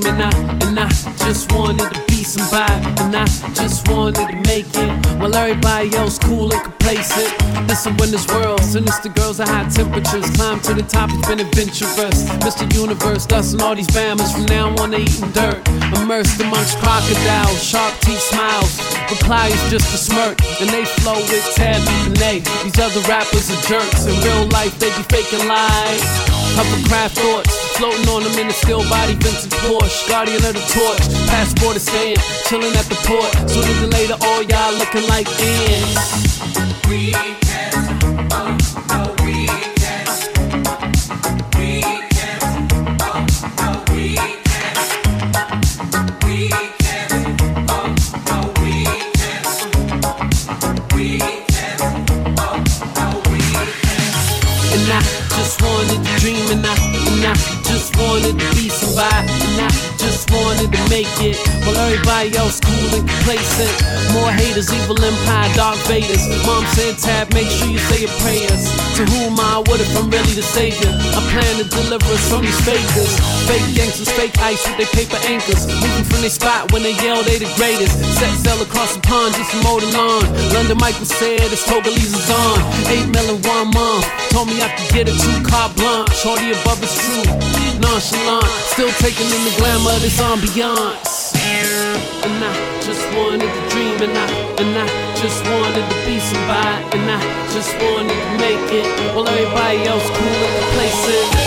dream and I, and I just wanted to be somebody and I just wanted to make it while everybody else cool and complacent. Listen, when this world sinister girls at high temperatures climb to the top, it's been adventurous. Mr. Universe, dusting all these bammers from now on they eating dirt. Immersed amongst crocodiles, sharp teeth smiles. Reply is just a smirk, and they flow with Tab and they. These other rappers are jerks. In real life, they be faking lies. Hovercraft thoughts, floating on them in a still body vintage Porsche. Guardian of the torch, passport is staying, chilling at the port. Sooner than later, all y'all looking like ants. Everybody else cool and complacent. More haters, evil empire, Darth Vaders. Mom said, Tab, make sure you say your prayers. To whom I would if I'm really the savior. I plan to deliver us from these fakers. Fake gangsters, fake ice with their paper anchors. Moving from their spot when they yell they the greatest. Set sail across the pond just to mow the lawn. London Michael said it's Togolese is on. Eight million one month. Told me I could get a two car blunt. Shorty above is true. Nonchalant. Still taking in the glamour of this ambiance. And I just wanted to dream and I, and I just wanted to be somebody and I just wanted to make it while everybody else cool and complacent.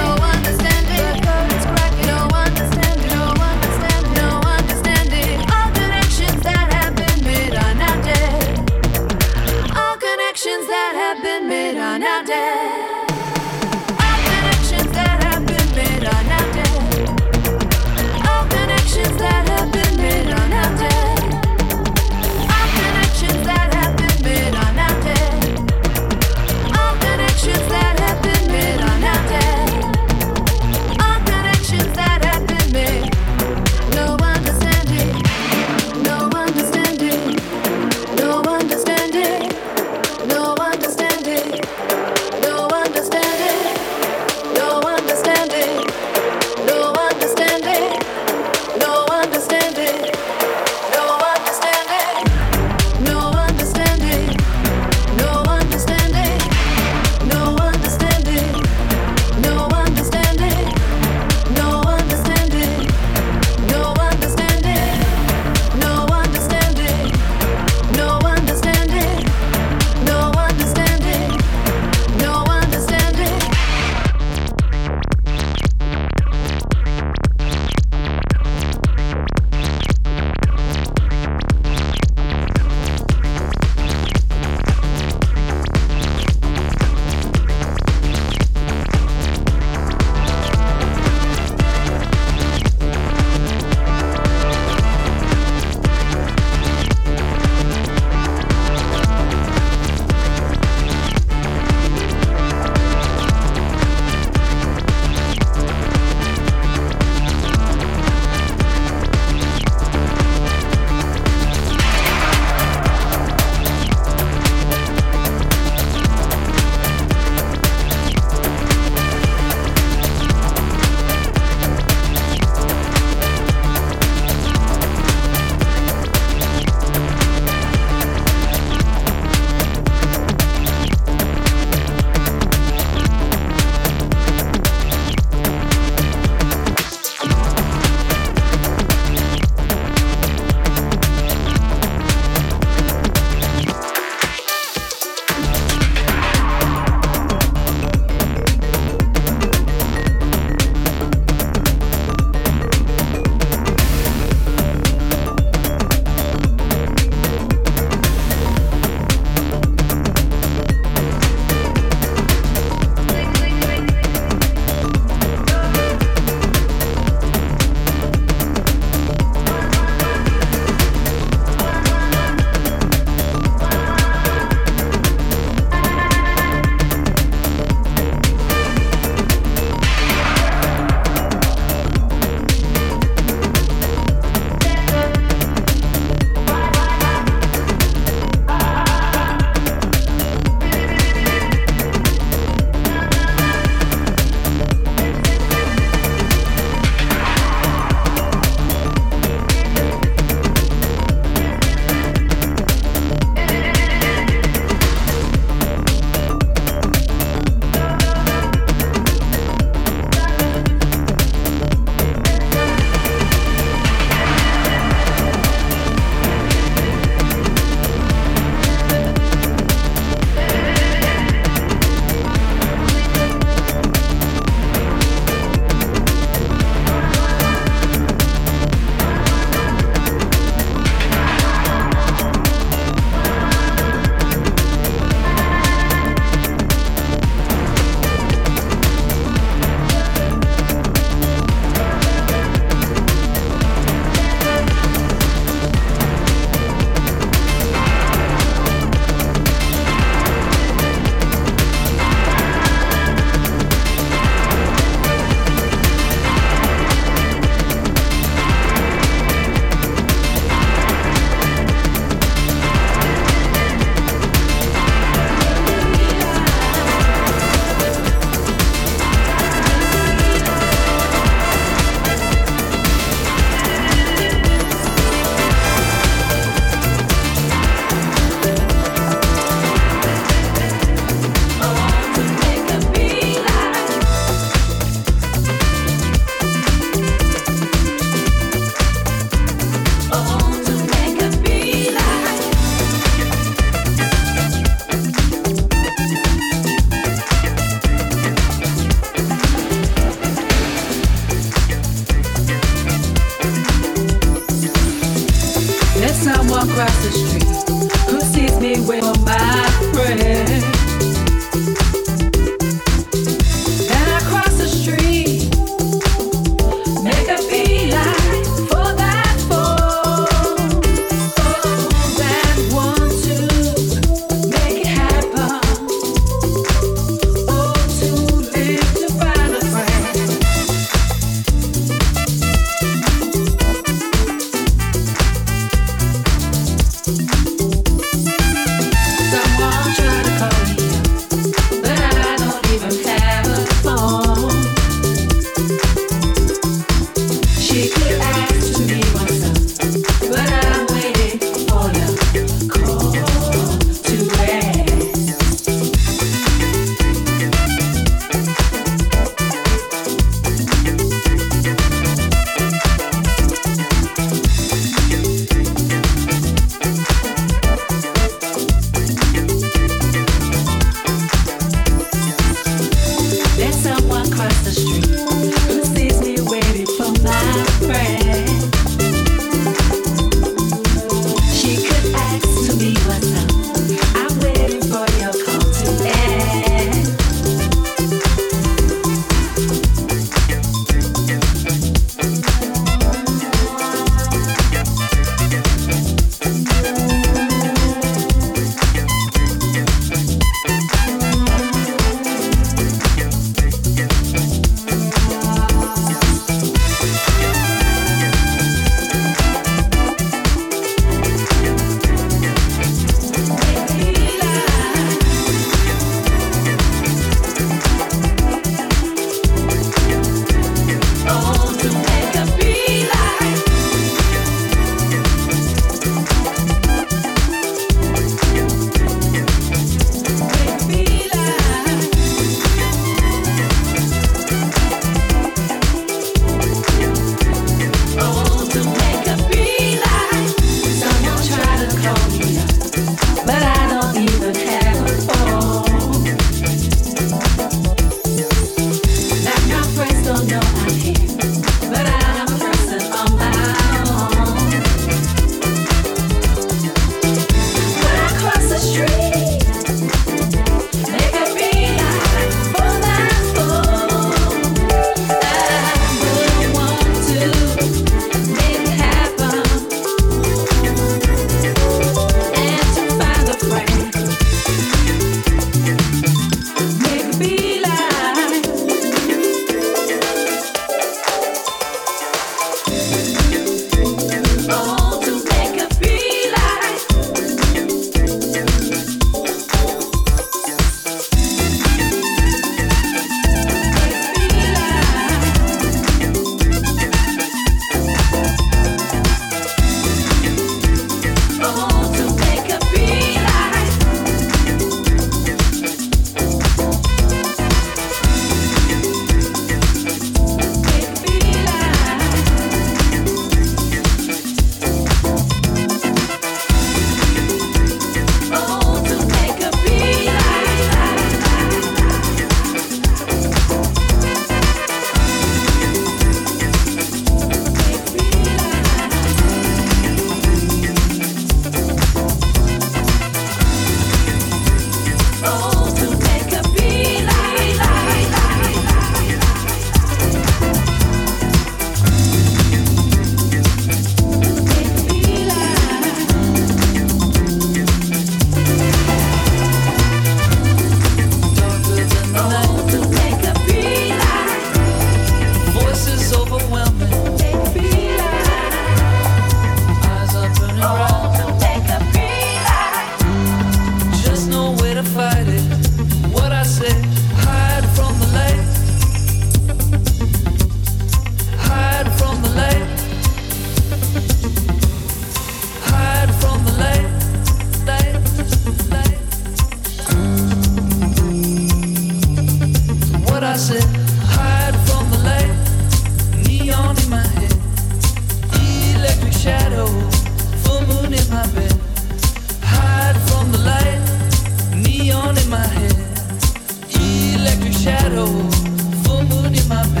full moon in my bed.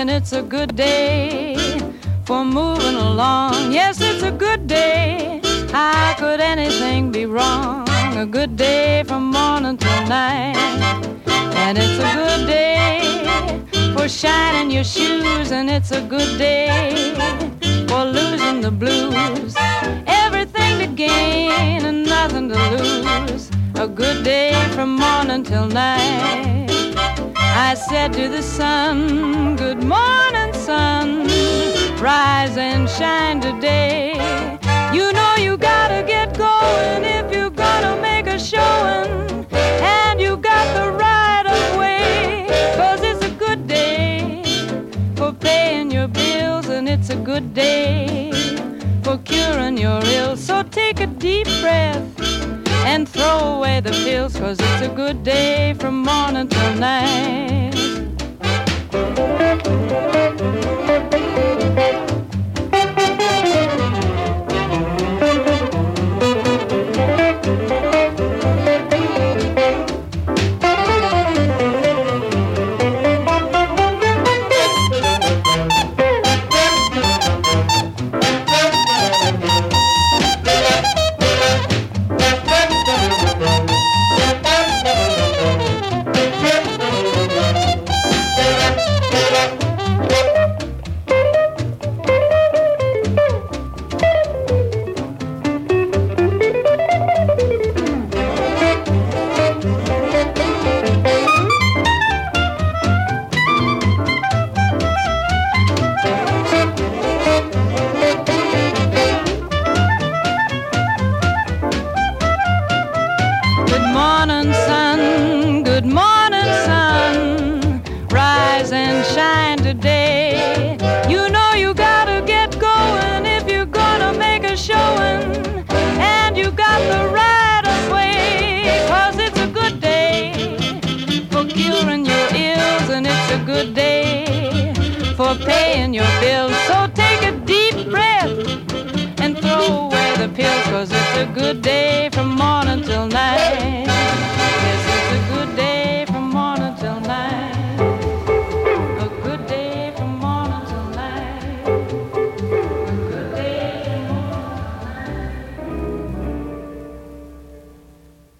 And it's a good day for moving along. Yes, it's a good day. How could anything be wrong? A good day from morning till night. And it's a good day for shining your shoes, and it's a good day for losing the blues. Everything to gain and nothing to lose. A good day from morning till night. I said to the sun, Good morning, sun. Rise and shine today. You know you gotta get going if you're gonna make a showing. And you got the right of way. Cause it's a good day for paying your bills, and it's a good day for curing your ills. So take a deep breath and throw away the pills, cause it's a good day from morning till night.